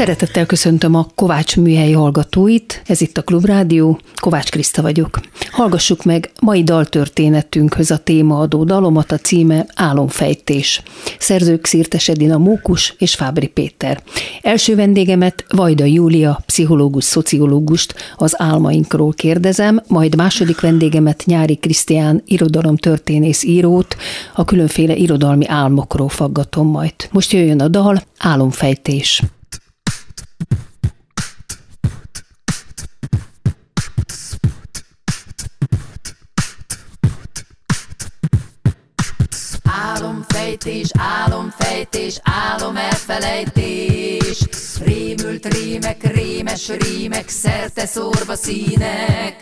Szeretettel köszöntöm a Kovács műhely hallgatóit, ez itt a Klubrádió, Kovács Kriszta vagyok. Hallgassuk meg mai daltörténetünkhöz a témaadó dalomat, a címe Álomfejtés. Szerzők Szirtes Edina Mókus és Fábri Péter. Első vendégemet Vajda Júlia, pszichológus, szociológust az álmainkról kérdezem, majd második vendégemet Nyári Krisztián, irodalomtörténész írót, a különféle irodalmi álmokról faggatom majd. Most jöjjön a dal, Álomfejtés. Álomfejtés, álomfejtés, álom elfelejtés. Rémült rémek, rémes rémek, szerte szórva színek.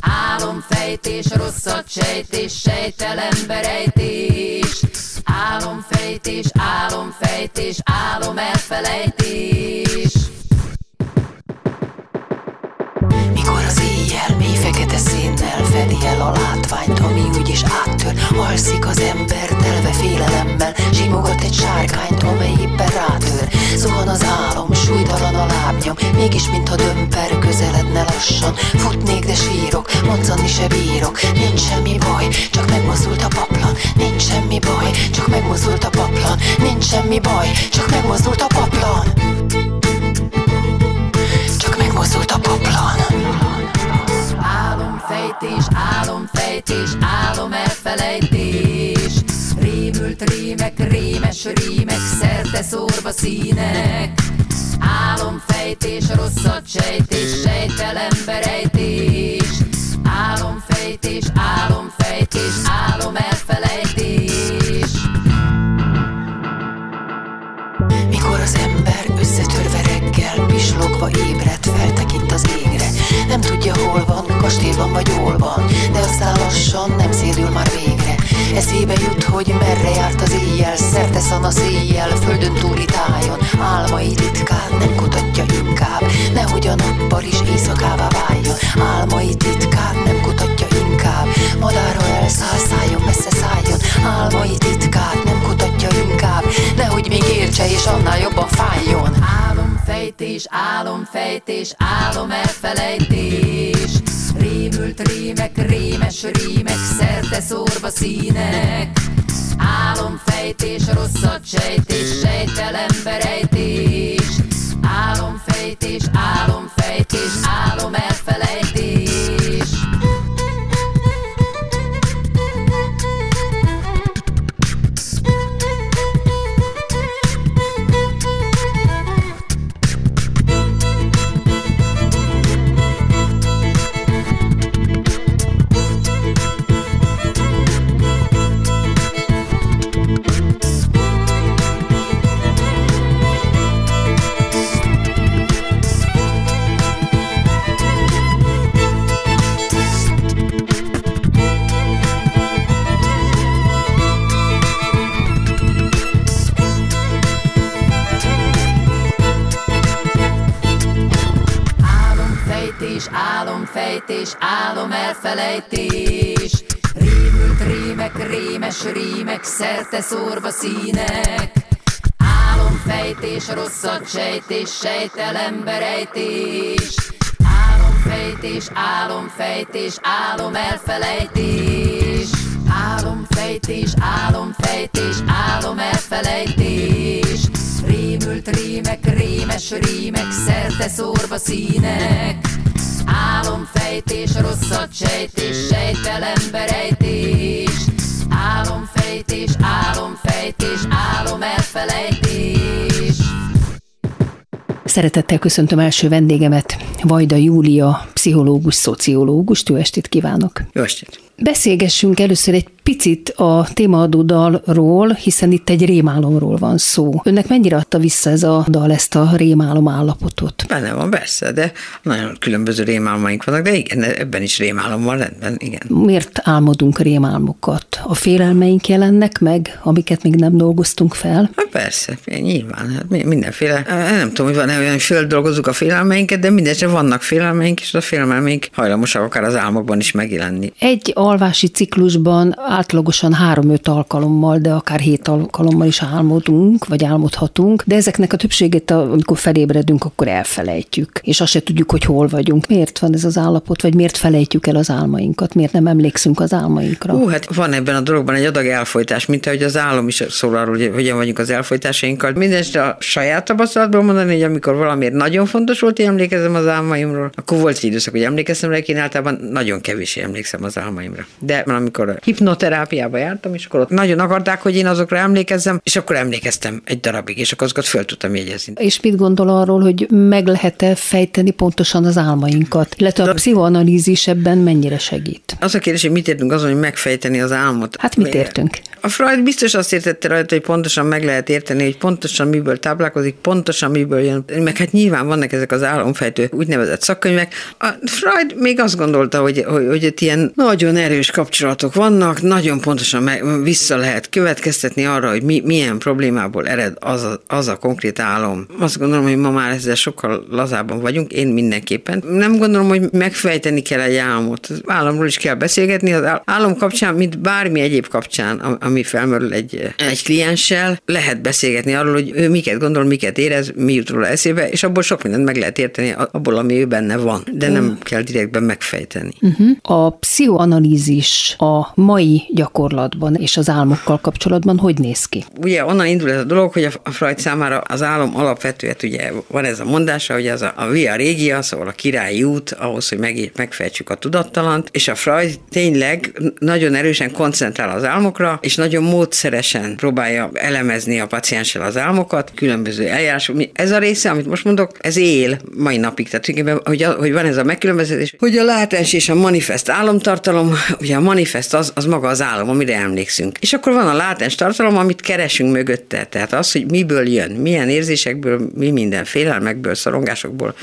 Álomfejtés, rosszat sejtés, sejtelen berejtés. Álomfejtés, álomfejtés, álom elfelejtés Mikor az éjjel mély fekete szénnel fedi el a látványt, ami úgyis áttör, alszik az ember telve félelemmel, simogat egy sárkányt, amely éppen rátör. Zuhan az álom, súlytalan a lábnyom, mégis mintha dömper közeledne lassan. Futnék, de sírok, moccani se bírok, nincs semmi baj, csak megmozdult a paplan. Nincs semmi baj, csak megmozdult a paplan. Nincs semmi baj, csak megmozdult a paplan. Csak megmozdult a paplan. Álomfejtés, álomfejtés, álom elfelejtés Rémült rémek, rémes rémek, szerte szórva színek Álomfejtés, rosszat sejtés, sejtelen berejtés Álomfejtés, álomfejtés, álom elfelejtés Mikor az ember összetörve reggel, pislogva égre. Nem tudja hol van, kastélyban vagy hol van, de aztán lassan nem szédül már végre. Eszébe jut, hogy merre járt az éjjel, szerte szana széjjel, földön túli tájon. Álmai titkát nem kutatja inkább, nehogy a nappal is éjszakává váljon. Álmai titkát nem kutatja inkább, madára elszáll, szálljon messze szálljon. Álmai titkát nem kutatja inkább, nehogy még értse és annál jobban fájjon. Álomfejtés, álomfejtés, álom elfelejtés. Rémült rémek, rémes rémek, szerte szórva színek. Álomfejtés, rosszat sejtés, sejtelen berejtés Álomfejtés, álomfejtés, álom elfelejtés színek. Álomfejtés, rosszat sejtés, sejtelen berejtés. Álomfejtés, álomfejtés, álom elfelejtés. Álomfejtés, álomfejtés, álom elfelejtés. Rémült rémek, rémes rémek, szerte szórva színek. Álomfejtés, rosszat sejtés, sejtelen berejtés Álomfejtés, álomfejtés, álom elfelejtés Szeretettel köszöntöm első vendégemet, Vajda Júlia, pszichológus, szociológus. Jó estét kívánok! Jó estét! Beszélgessünk először egy picit a témaadó dalról, hiszen itt egy rémálomról van szó. Önnek mennyire adta vissza ez a dal ezt a rémálom állapotot? Benne van, persze, de nagyon különböző rémálmaink vannak, de igen, ebben is rémálom van, rendben, igen. Miért álmodunk rémálmokat? A félelmeink jelennek meg, amiket még nem dolgoztunk fel? Hát persze, nyilván, hát mindenféle, nem tudom, hogy van-e olyan, hogy földolgozzuk a félelmeinket, de mindesetre vannak félelmeink, és a félelmeink hajlamosak akár az álmokban is megjelenni. Egy alvási ciklusban átlagosan három-öt alkalommal, de akár hét alkalommal is álmodunk, vagy álmodhatunk, de ezeknek a többségét, amikor felébredünk, akkor elfelejtjük, és azt se tudjuk, hogy hol vagyunk. Miért van ez az állapot, vagy miért felejtjük el az álmainkat, miért nem emlékszünk az álmainkra? Hú, hát van ebben a dologban egy adag elfolytás, mint ahogy az álom is szól arról, hogy hogyan vagyunk az elfolytásainkkal. Mindenesetre a saját tapasztalatból mondani, hogy amikor valamiért nagyon fontos volt, hogy emlékezem az álmaimról, akkor volt egy időszak, hogy emlékeztem rá, én általában nagyon kevés emlékszem az álmaimra. De amikor a hipnoterápiába jártam, és akkor ott nagyon akarták, hogy én azokra emlékezzem, és akkor emlékeztem egy darabig, és akkor azokat föl tudtam jegyezni. És mit gondol arról, hogy meg lehet-e fejteni pontosan az álmainkat, illetve a pszichoanalízis ebben mennyire segít? Az a kérdés, hogy mit értünk azon, hogy megfejteni az álmot. Hát mit értünk? A Freud biztos azt értette rajta, hogy pontosan meg lehet érteni, hogy pontosan miből táplálkozik, pontosan miből jön. Meg hát nyilván vannak ezek az álomfejtő úgynevezett szakkönyvek. A Freud még azt gondolta, hogy, hogy, hogy itt ilyen nagyon erős kapcsolatok vannak, nagyon pontosan meg, vissza lehet következtetni arra, hogy mi, milyen problémából ered az a, az a konkrét álom. Azt gondolom, hogy ma már ezzel sokkal lazábban vagyunk, én mindenképpen. Nem gondolom, hogy megfejteni kell egy álmot. Az álomról is kell beszélgetni, az álom kapcsán, mint bármi egyéb kapcsán, ami felmerül egy, egy klienssel, lehet beszélgetni arról, hogy ő miket gondol, miket érez, mi jut róla eszébe, és abból sok mindent meg lehet érteni, abból, ami ő benne van. De nem uh. kell direktben megfejteni. Uh-huh. A pszichoanalízis a mai gyakorlatban és az álmokkal kapcsolatban hogy néz ki? Ugye onnan indul ez a dolog, hogy a Freud számára az álom alapvetően, ugye van ez a mondása, hogy az a, a via regia, szóval a királyi út ahhoz, hogy meg, megfejtsük a tudattalant, és a Freud tényleg nagyon erősen koncentrál az álmokra, és nagyon módszeresen próbálja elemezni a pacienssel az álmokat, különböző eljárások. Ez a része, amit most mondok, ez él mai napig. Tehát, hogy, hogy van ez a megkülönböztetés, hogy a látás és a manifest álomtartalom, ugye a manifest az, az maga az álom, amire emlékszünk. És akkor van a látens tartalom, amit keresünk mögötte. Tehát az, hogy miből jön, milyen érzésekből, mi minden félelmekből, szorongásokból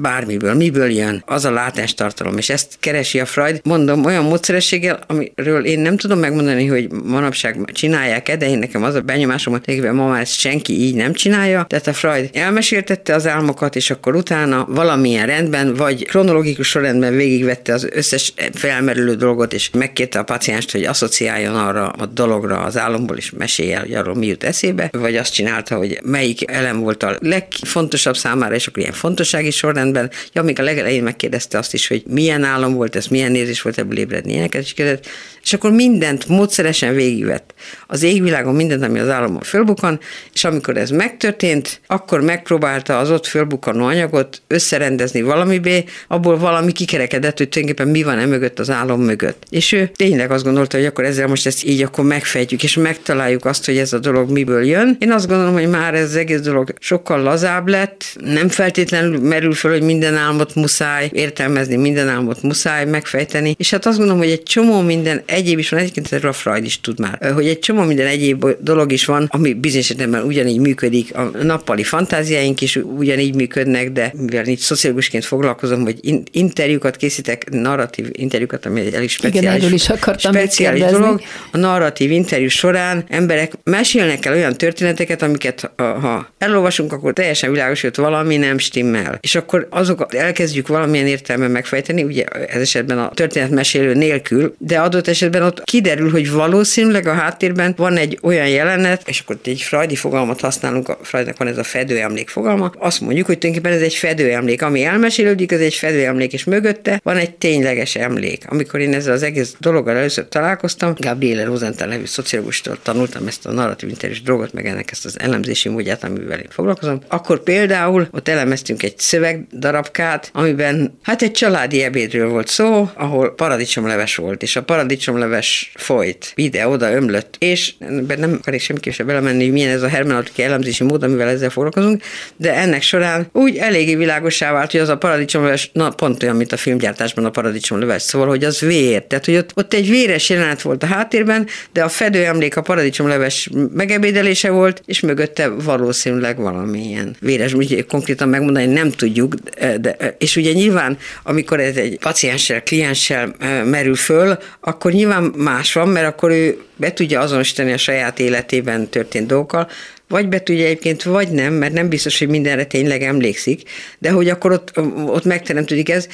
bármiből, miből jön az a látástartalom, és ezt keresi a Freud, mondom, olyan módszerességgel, amiről én nem tudom megmondani, hogy manapság csinálják-e, de én nekem az a benyomásom, hogy ma már ezt senki így nem csinálja. Tehát a Freud elmeséltette az álmokat, és akkor utána valamilyen rendben, vagy kronológikus sorrendben végigvette az összes felmerülő dolgot, és megkérte a pacienst, hogy asszociáljon arra a dologra az álomból, és mesélje, hogy arról mi jut eszébe, vagy azt csinálta, hogy melyik elem volt a legfontosabb számára, és akkor ilyen fontossági sorrend rendben. Ja, még a legelején megkérdezte azt is, hogy milyen álom volt ez, milyen érzés volt ebből ébredni, ilyeneket is kérdezett, és akkor mindent módszeresen végigvett. Az égvilágon mindent, ami az államon fölbukan, és amikor ez megtörtént, akkor megpróbálta az ott fölbukanó anyagot összerendezni valamibé, abból valami kikerekedett, hogy tulajdonképpen mi van e mögött az álom mögött. És ő tényleg azt gondolta, hogy akkor ezzel most ezt így akkor megfejtjük, és megtaláljuk azt, hogy ez a dolog miből jön. Én azt gondolom, hogy már ez az egész dolog sokkal lazább lett, nem feltétlenül merül föl, hogy minden álmot muszáj értelmezni, minden álmot muszáj megfejteni, és hát azt gondolom, hogy egy csomó minden egyéb is van, egyébként erről a Freud is tud már, hogy egy csomó minden egyéb dolog is van, ami bizonyos esetben ugyanígy működik, a nappali fantáziáink is ugyanígy működnek, de mivel így szociológusként foglalkozom, hogy interjúkat készítek, narratív interjúkat, ami egy elég speciális, Igen, is akartam speciális dolog. A narratív interjú során emberek mesélnek el olyan történeteket, amiket ha elolvasunk, akkor teljesen világos, hogy valami nem stimmel. És akkor azokat elkezdjük valamilyen értelemben megfejteni, ugye ez esetben a történetmesélő nélkül, de adott esetben ott kiderül, hogy valószínűleg a háttérben van egy olyan jelenet, és akkor egy freudi fogalmat használunk, a Freudnak van ez a fedőemlék fogalma, azt mondjuk, hogy tulajdonképpen ez egy fedőemlék, ami elmesélődik, ez egy fedőemlék, és mögötte van egy tényleges emlék. Amikor én ezzel az egész dologgal először találkoztam, Gabriele Rosenthal nevű szociológustól tanultam ezt a narratív interjús dolgot, meg ennek ezt az elemzési módját, amivel én foglalkozom, akkor például ott elemeztünk egy szöveg darabkát, amiben hát egy családi ebédről volt szó, ahol paradicsomleves volt, és a paradicsomleves folyt, ide-oda ömlött, és ebben nem akarok semmiképp sem belemenni, hogy milyen ez a hermeneutikai elemzési mód, amivel ezzel foglalkozunk, de ennek során úgy eléggé világosá vált, hogy az a paradicsomleves, na pont olyan, mint a filmgyártásban a paradicsomleves, szóval, hogy az vér, tehát hogy ott, ott egy véres jelenet volt a háttérben, de a fedő emlék a paradicsomleves megebédelése volt, és mögötte valószínűleg valamilyen véres, ugye konkrétan megmondani nem tudjuk, de, és ugye nyilván, amikor ez egy pacienssel, klienssel merül föl, akkor nyilván más van, mert akkor ő be tudja azonosítani a saját életében történt dolgokkal, vagy be tudja egyébként, vagy nem, mert nem biztos, hogy mindenre tényleg emlékszik, de hogy akkor ott, ott megteremtődik ez,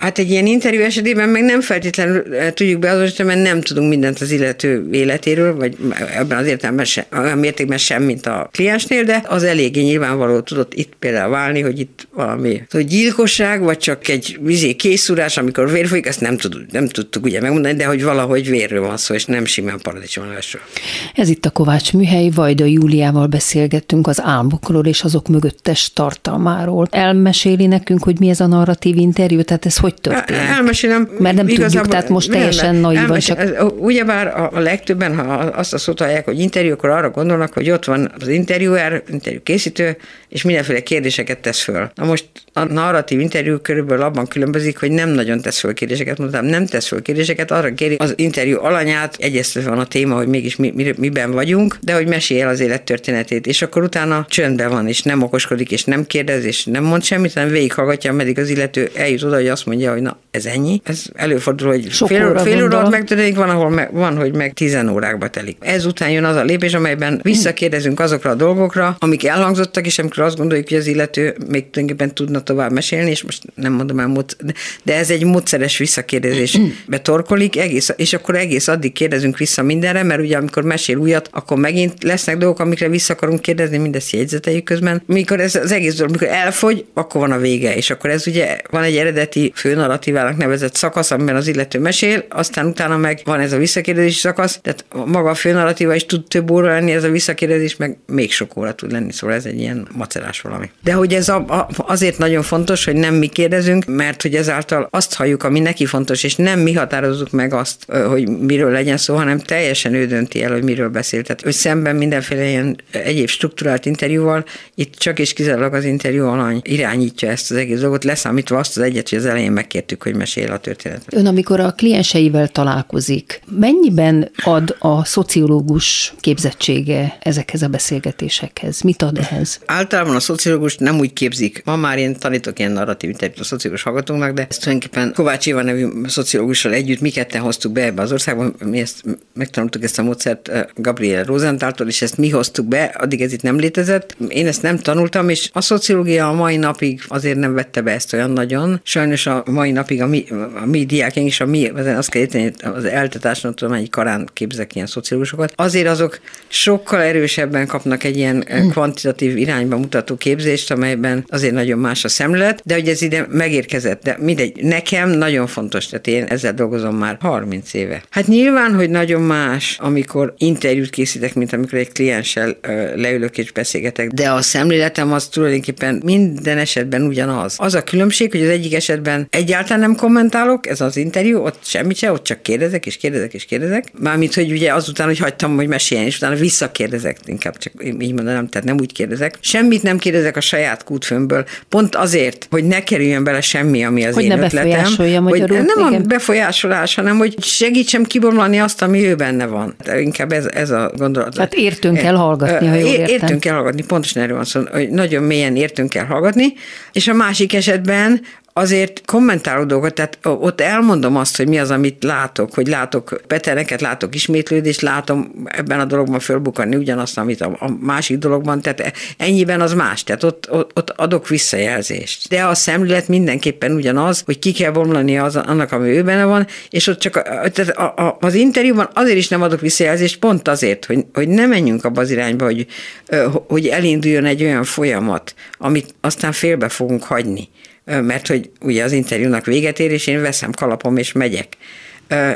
Hát egy ilyen interjú esetében meg nem feltétlenül eh, tudjuk beazonosítani, mert nem tudunk mindent az illető életéről, vagy ebben az értelemben sem, olyan mértékben sem, mint a kliensnél, de az eléggé nyilvánvaló tudott itt például válni, hogy itt valami hogy gyilkosság, vagy csak egy vizé készúrás, amikor vér folyik, ezt nem, tud, nem tudtuk ugye megmondani, de hogy valahogy vérről van szó, és nem simán paradicsomlásról. Ez itt a Kovács Műhely, Vajda Júliával beszélgettünk az álmokról és azok mögöttes tartalmáról. Elmeséli nekünk, hogy mi ez a narratív interjú, tehát ez hogy hogy történik? Elmesélem. Mert nem tudjuk, tehát most teljesen naivan csak... Ugyebár a, a legtöbben, ha azt a szót hallják, hogy interjú, akkor arra gondolnak, hogy ott van az interjúer, interjú készítő, és mindenféle kérdéseket tesz föl. Na most a narratív interjú körülbelül abban különbözik, hogy nem nagyon tesz föl kérdéseket, mondtam, nem tesz föl kérdéseket, arra kéri az interjú alanyát, egyeztetve van a téma, hogy mégis mi, mi, miben vagyunk, de hogy mesélj el az élettörténetét, és akkor utána csöndben van, és nem okoskodik, és nem kérdez, és nem mond semmit, hanem végighallgatja, ameddig az illető eljut oda, hogy azt mondja, hogy na, ez ennyi. Ez előfordul, hogy Sok fél, óra fél óra megtörténik, van, ahol me, van, hogy meg tizen órákba telik. Ezután jön az a lépés, amelyben visszakérdezünk azokra a dolgokra, amik elhangzottak, és amikor azt gondoljuk, hogy az illető még tulajdonképpen tudna tovább mesélni, és most nem mondom el, de ez egy módszeres visszakérdezés betorkolik, egész, és akkor egész addig kérdezünk vissza mindenre, mert ugye amikor mesél újat, akkor megint lesznek dolgok, amikre vissza akarunk kérdezni, mindezt jegyzeteljük közben. Mikor ez az egész dolog, mikor elfogy, akkor van a vége, és akkor ez ugye van egy eredeti főnarratívának nevezett szakasz, amiben az illető mesél, aztán utána meg van ez a visszakérdezési szakasz, tehát maga a főnarratíva is tud több óra lenni, ez a visszakérdezés meg még sok óra tud lenni, szóval ez egy ilyen macerás valami. De hogy ez a, a, azért nagyon fontos, hogy nem mi kérdezünk, mert hogy ezáltal azt halljuk, ami neki fontos, és nem mi határozzuk meg azt, hogy miről legyen szó, hanem teljesen ő dönti el, hogy miről beszél. Tehát hogy szemben mindenféle ilyen egyéb struktúrált interjúval, itt csak és kizárólag az interjú alany irányítja ezt az egész dolgot, leszámítva azt az egyet, hogy az elején megkértük, hogy mesél a történetet. Ön, amikor a klienseivel találkozik, mennyiben ad a szociológus képzettsége ezekhez a beszélgetésekhez? Mit ad ehhez? Általában a szociológus nem úgy képzik. Ma már én tanítok ilyen narratív interjút a szociológus hallgatóknak, de ezt tulajdonképpen Kovács Éva nevű szociológussal együtt mi ketten hoztuk be ebbe az országba. Mi ezt megtanultuk ezt a módszert eh, Gabriel Rosenthaltól, és ezt mi hoztuk be, addig ez itt nem létezett. Én ezt nem tanultam, és a szociológia a mai napig azért nem vette be ezt olyan nagyon. Sajnos a mai napig a mi, a mi diákjaink is, a mi, azt kell érteni, az eltetásnak tudom, hogy karán képzek ilyen szociológusokat. Azért azok sokkal erősebben kapnak egy ilyen eh, kvantitatív irányba mutató képzést, amelyben azért nagyon más a szemlélet, de hogy ez ide megérkezett, de mindegy, nekem nagyon fontos, tehát én ezzel dolgozom már 30 éve. Hát nyilván, hogy nagyon más, amikor interjút készítek, mint amikor egy klienssel leülök és beszélgetek, de a szemléletem az tulajdonképpen minden esetben ugyanaz. Az a különbség, hogy az egyik esetben egyáltalán nem kommentálok, ez az interjú, ott semmit se, ott csak kérdezek és kérdezek és kérdezek. Mármint, hogy ugye azután, hogy hagytam, hogy meséljen, és utána visszakérdezek, inkább csak így mondanám, tehát nem úgy kérdezek. Semmit nem kérdezek a saját kútfőmből, pont azért, hogy ne kerüljön bele semmi, ami az hogy én ne ötletem. Hogy magyarul, nem igen. a befolyásolás, hanem hogy segítsem kibomlani azt, ami ő benne van. Inkább ez, ez a gondolat. Tehát értünk kell hallgatni, ha jól értem. Értünk kell hallgatni, pontosan erről van szó, hogy nagyon mélyen értünk kell hallgatni, és a másik esetben azért kommentáló dolgot, tehát ott elmondom azt, hogy mi az, amit látok, hogy látok beteneket, látok ismétlődést, látom ebben a dologban fölbukani ugyanazt, amit a, a másik dologban, tehát ennyiben az más, tehát ott, ott, ott adok visszajelzést. De a szemlélet mindenképpen ugyanaz, hogy ki kell bomlani az, annak, ami ő benne van, és ott csak a, tehát a, a, az interjúban azért is nem adok visszajelzést, pont azért, hogy, hogy ne menjünk abba az irányba, hogy, hogy elinduljon egy olyan folyamat, amit aztán félbe fogunk hagyni mert hogy ugye az interjúnak véget ér, és én veszem kalapom és megyek.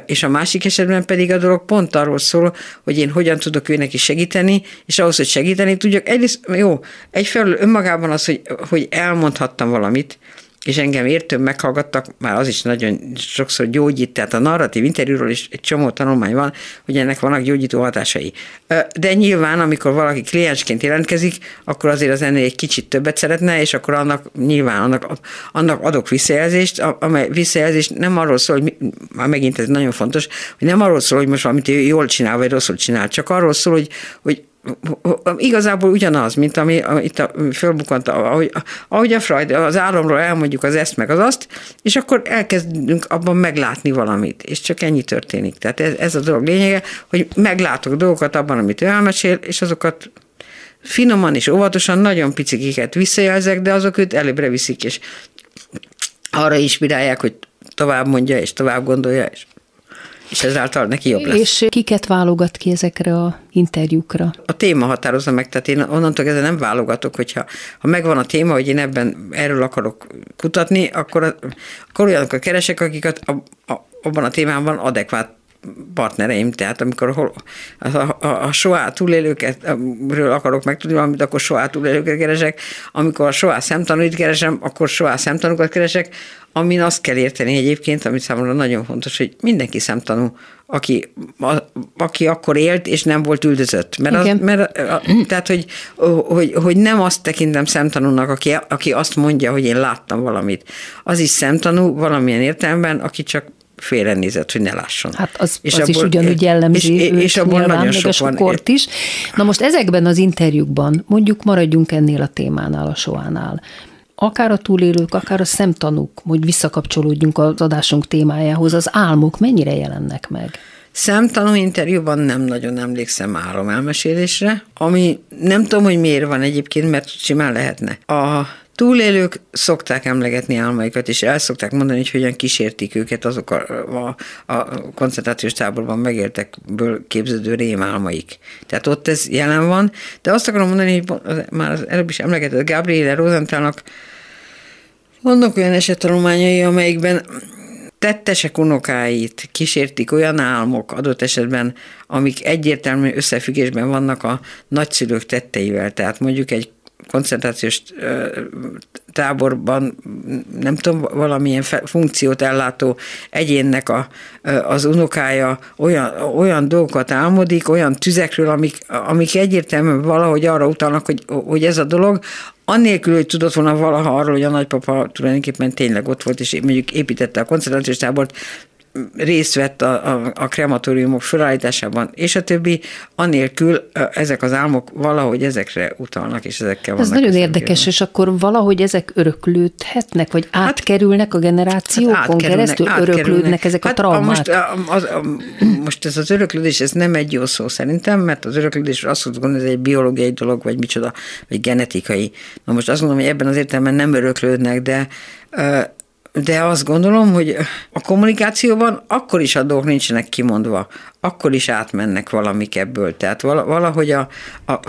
És a másik esetben pedig a dolog pont arról szól, hogy én hogyan tudok ő neki segíteni, és ahhoz, hogy segíteni tudjak, egyrészt, jó, egyfelől önmagában az, hogy, hogy elmondhattam valamit, és engem értőn meghallgattak, már az is nagyon sokszor gyógyít, tehát a narratív interjúról is egy csomó tanulmány van, hogy ennek vannak gyógyító hatásai. De nyilván, amikor valaki kliensként jelentkezik, akkor azért az ennél egy kicsit többet szeretne, és akkor annak nyilván annak, annak adok visszajelzést, amely visszajelzés nem arról szól, hogy már megint ez nagyon fontos, hogy nem arról szól, hogy most valamit jól csinál, vagy rosszul csinál, csak arról szól, hogy, hogy igazából ugyanaz, mint ami, ami itt a, fölbukant, ahogy, ahogy a Freud, az álomról elmondjuk az ezt meg az azt, és akkor elkezdünk abban meglátni valamit, és csak ennyi történik. Tehát ez, ez a dolog lényege, hogy meglátok dolgokat abban, amit ő elmesél, és azokat finoman és óvatosan, nagyon picikiket visszajelzek, de azok őt előbbre viszik, és arra inspirálják, hogy tovább mondja, és tovább gondolja, és és ezáltal neki jobb lesz. És kiket válogat ki ezekre a interjúkra? A téma határozza meg, tehát én onnantól kezdve nem válogatok, hogyha ha megvan a téma, hogy én ebben erről akarok kutatni, akkor, akkor olyanokat keresek, akiket a, a, abban a témában adekvát partnereim, tehát amikor a, a, a soá túlélőkről akarok megtudni valamit, akkor soá túlélőket keresek, amikor a soá szemtanúit keresem, akkor soá szemtanúkat keresek, amin azt kell érteni egyébként, amit számomra nagyon fontos, hogy mindenki szemtanú, aki, a, aki akkor élt, és nem volt üldözött. Mert, az, mert a, tehát, hogy, hogy, hogy nem azt tekintem szemtanúnak, aki, aki azt mondja, hogy én láttam valamit. Az is szemtanú valamilyen értelemben, aki csak félrenézett, hogy ne lásson. Hát az, és az abból, is ugyanúgy jellemzi és, őt és abból nyilván, nagyon sok van. Kort is. Na most ezekben az interjúkban, mondjuk maradjunk ennél a témánál, a soánál, akár a túlélők, akár a szemtanúk, hogy visszakapcsolódjunk az adásunk témájához, az álmok mennyire jelennek meg? Szemtanú interjúban nem nagyon emlékszem elmesélésre, ami nem tudom, hogy miért van egyébként, mert simán lehetne. A túlélők szokták emlegetni álmaikat, és el szokták mondani, hogy hogyan kísértik őket azok a, a, a koncentrációs táborban megértekből képződő rémálmaik. Tehát ott ez jelen van, de azt akarom mondani, hogy már az előbb is emlegetett Gabriele Rosenthalnak vannak olyan esettanulmányai, amelyikben tettesek unokáit kísértik olyan álmok adott esetben, amik egyértelmű összefüggésben vannak a nagyszülők tetteivel. Tehát mondjuk egy koncentrációs táborban, nem tudom, valamilyen funkciót ellátó egyénnek a, az unokája olyan, olyan dolgokat álmodik, olyan tüzekről, amik, amik egyértelműen valahogy arra utalnak, hogy, hogy ez a dolog, annélkül, hogy tudott volna valaha arról, hogy a nagypapa tulajdonképpen tényleg ott volt, és mondjuk építette a koncentrációs tábort, részt vett a, a, a krematóriumok felállításában, és a többi, anélkül ezek az álmok valahogy ezekre utalnak, és ezekkel vannak. Ez nagyon érdekes, és akkor valahogy ezek öröklődhetnek, vagy hát, átkerülnek a generációkon hát keresztül, öröklődnek ezek a hát traumák? most, az, a, most ez az öröklődés, ez nem egy jó szó szerintem, mert az öröklődés azt gondolom, ez egy biológiai dolog, vagy micsoda, vagy genetikai. Na most azt gondolom, hogy ebben az értelemben nem öröklődnek, de de azt gondolom, hogy a kommunikációban akkor is a dolgok nincsenek kimondva, akkor is átmennek valamik ebből. Tehát valahogy a, a,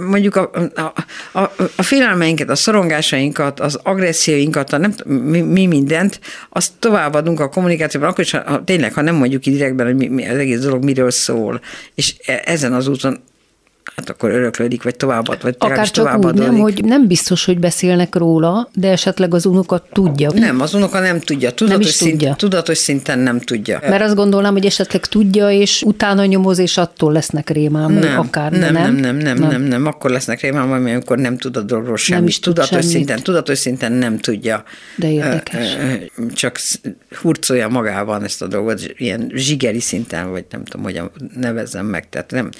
mondjuk a, a, a, a félelmeinket, a szorongásainkat, az agresszióinkat, a nem, mi, mi mindent, azt továbbadunk a kommunikációban, akkor is, ha, tényleg, ha nem mondjuk ki direktben, hogy mi, mi, az egész dolog miről szól. És e, ezen az úton hát akkor öröklődik, vagy továbbad, vagy Akár csak továbbadódik. úgy, nem, hogy nem biztos, hogy beszélnek róla, de esetleg az unoka tudja. Nem, az unoka nem tudja. Tudatos, nem is szint, tudatos szinten nem tudja. Mert azt gondolnám, hogy esetleg tudja, és utána nyomoz, és attól lesznek rémám, nem, akár nem, nem. Nem, nem, nem, nem, nem, nem. Akkor lesznek rémám, amikor nem tud a dologról semmit. Nem is tud tudatos semmit. szinten, tudatos szinten nem tudja. De érdekes. Csak hurcolja magában ezt a dolgot, ilyen zsigeri szinten, vagy nem tudom, hogy nevezem meg. Tehát nem,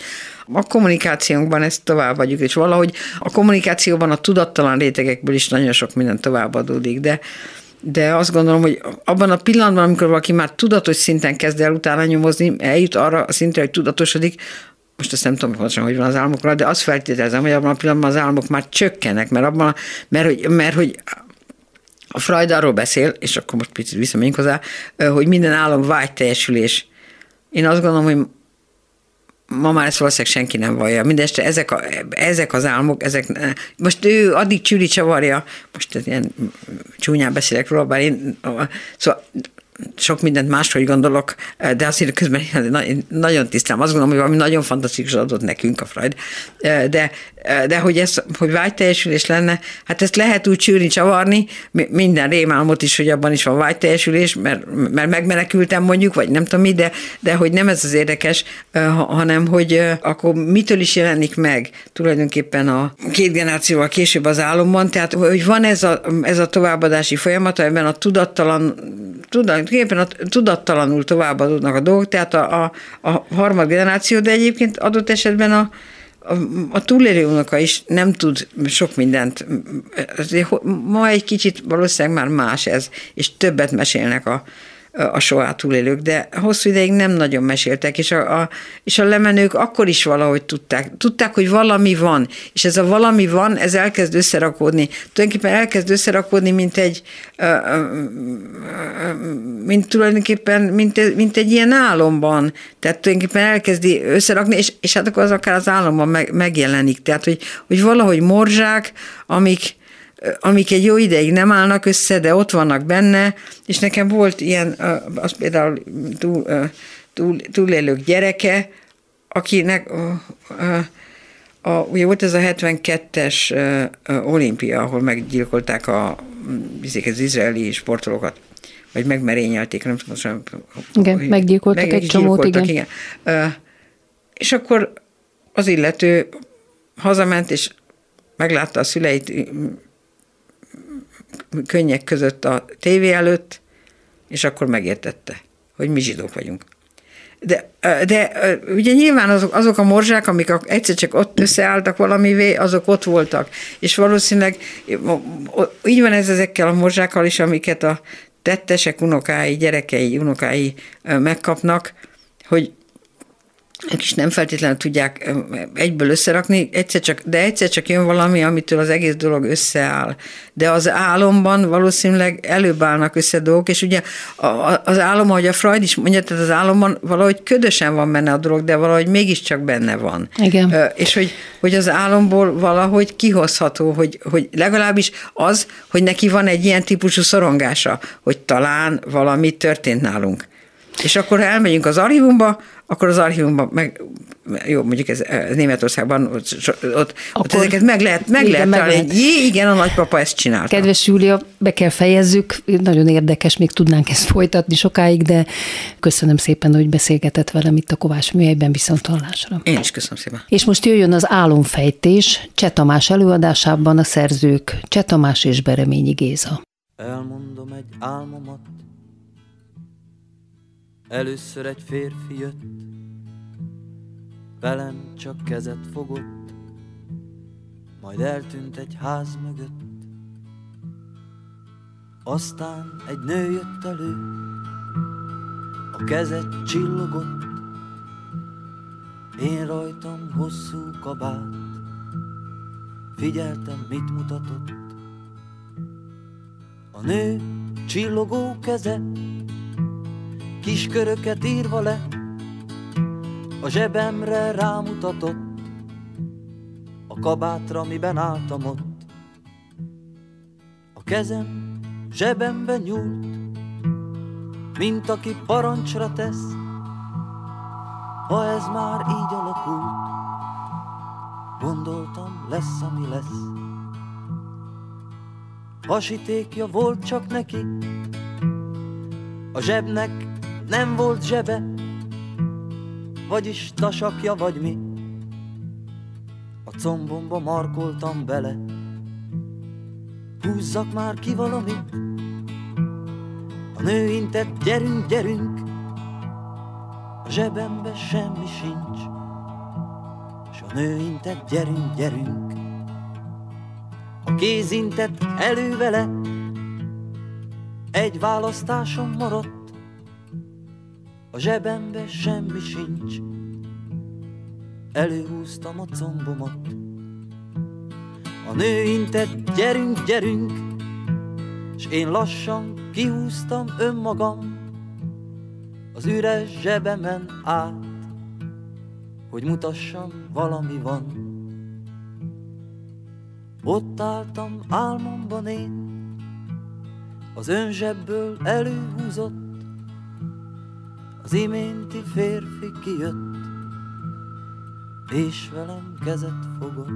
a kommunikációnkban ezt tovább vagyunk, és valahogy a kommunikációban a tudattalan rétegekből is nagyon sok minden továbbadódik, de de azt gondolom, hogy abban a pillanatban, amikor valaki már tudatos szinten kezd el utána nyomozni, eljut arra a szintre, hogy tudatosodik, most ezt nem tudom pontosan, hogy van az álmokra, de azt feltételezem, hogy abban a pillanatban az álmok már csökkenek, mert, abban, mert, hogy, mert hogy a Freud arról beszél, és akkor most picit visszamegyünk hozzá, hogy minden álom vágyteljesülés. Én azt gondolom, hogy ma már ezt valószínűleg senki nem vallja. Mindeste ezek, a, ezek az álmok, ezek, most ő addig csüli csavarja, most ez ilyen csúnyán beszélek róla, bár én, szóval sok mindent máshogy gondolok, de azért közben nagyon tisztán azt gondolom, hogy valami nagyon fantasztikus adott nekünk a Freud, de, de hogy ez, hogy vágyteljesülés lenne, hát ezt lehet úgy csűrni, csavarni, minden rémálmot is, hogy abban is van vágyteljesülés, mert, mert megmenekültem mondjuk, vagy nem tudom mi, de, de hogy nem ez az érdekes, hanem hogy akkor mitől is jelenik meg tulajdonképpen a két generációval később az álomban, tehát hogy van ez a, ez a továbbadási folyamat, ebben a tudattalan, tulajdonképpen a tudattalanul továbbadódnak a dolgok, tehát a, a, a harmad generáció, de egyébként adott esetben a, a, a túlélő unoka is nem tud sok mindent. Ma egy kicsit valószínűleg már más ez, és többet mesélnek a, a soá túlélők, de hosszú ideig nem nagyon meséltek, és a, a, és a lemenők akkor is valahogy tudták. Tudták, hogy valami van, és ez a valami van, ez elkezd összerakódni. Tulajdonképpen elkezd összerakódni, mint egy, mint tulajdonképpen, mint, mint egy ilyen álomban. Tehát tulajdonképpen elkezdi összerakni, és, és hát akkor az akár az álomban meg, megjelenik. Tehát, hogy, hogy valahogy morzsák, amik, amik egy jó ideig nem állnak össze, de ott vannak benne, és nekem volt ilyen, az például túl, túl, túlélők gyereke, akinek a, a, ugye volt ez a 72-es olimpia, ahol meggyilkolták a, az izraeli sportolókat, vagy megmerényelték, nem tudom. Igen, meggyilkoltak meg, egy csomót, igen. igen. És akkor az illető hazament, és meglátta a szüleit könnyek között a tévé előtt, és akkor megértette, hogy mi zsidók vagyunk. De, de ugye nyilván azok, azok a morzsák, amik egyszer csak ott összeálltak valamivé, azok ott voltak. És valószínűleg így van ez ezekkel a morzsákkal is, amiket a tettesek unokái, gyerekei, unokái megkapnak, hogy ők is nem feltétlenül tudják egyből összerakni, egyszer csak, de egyszer csak jön valami, amitől az egész dolog összeáll. De az álomban valószínűleg előbb állnak össze dolgok, és ugye az álom, ahogy a Freud is mondja, tehát az álomban valahogy ködösen van benne a dolog, de valahogy mégiscsak benne van. Igen. És hogy, hogy az álomból valahogy kihozható, hogy, hogy legalábbis az, hogy neki van egy ilyen típusú szorongása, hogy talán valami történt nálunk. És akkor elmegyünk az archívumba, akkor az archívumban meg, jó, mondjuk ez, Németországban, ott, ott, ott ezeket meg lehet, meg igen, lehet meg találni, lehet. Jé, igen, a nagypapa ezt csinálta. Kedves Júlia, be kell fejezzük, nagyon érdekes, még tudnánk ezt folytatni sokáig, de köszönöm szépen, hogy beszélgetett velem itt a Kovács műhelyben viszont hallásra. Én is köszönöm szépen. És most jöjjön az álomfejtés Cseh Tamás előadásában a szerzők Cseh Tamás és Bereményi Géza. Elmondom egy álmomat, Először egy férfi jött, velem csak kezet fogott, majd eltűnt egy ház mögött. Aztán egy nő jött elő, a kezet csillogott, én rajtam hosszú kabát, figyeltem, mit mutatott. A nő csillogó keze kis köröket írva le, a zsebemre rámutatott, a kabátra, miben álltam ott. A kezem zsebembe nyúlt, mint aki parancsra tesz, ha ez már így alakult, gondoltam lesz, ami lesz. Hasítékja volt csak neki, a zsebnek nem volt zsebe, vagyis tasakja vagy mi. A combomba markoltam bele, húzzak már ki valamit. A nő intett, gyerünk, gyerünk, a zsebembe semmi sincs. S a nő intett, gyerünk, gyerünk, a kéz intett elő vele, egy választásom maradt, a zsebembe semmi sincs, előhúztam a combomat. A nő intett, gyerünk, gyerünk, s én lassan kihúztam önmagam az üres zsebemen át, hogy mutassam, valami van. Ott álltam álmomban én, az ön zsebből előhúzott Az iménti férfi kijött, és velem kezet fogott.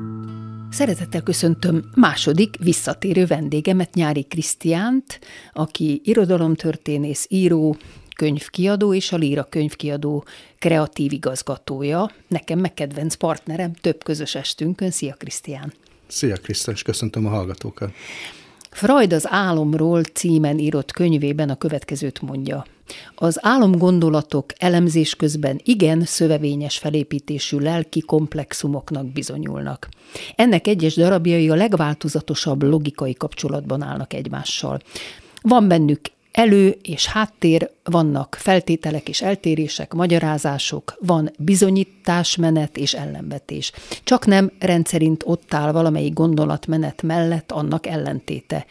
Szeretettel köszöntöm második visszatérő vendégemet, Nyári Krisztiánt, aki irodalomtörténész, író, könyvkiadó és a Líra könyvkiadó kreatív igazgatója. Nekem megkedvenc partnerem, több közös estünkön. Szia Krisztián! Szia Krisztián, és köszöntöm a hallgatókat! Freud az álomról címen írott könyvében a következőt mondja. Az álomgondolatok elemzés közben igen szövevényes felépítésű lelki komplexumoknak bizonyulnak. Ennek egyes darabjai a legváltozatosabb logikai kapcsolatban állnak egymással. Van bennük elő és háttér, vannak feltételek és eltérések, magyarázások, van bizonyításmenet és ellenvetés. Csak nem rendszerint ott áll valamelyik gondolatmenet mellett annak ellentéte.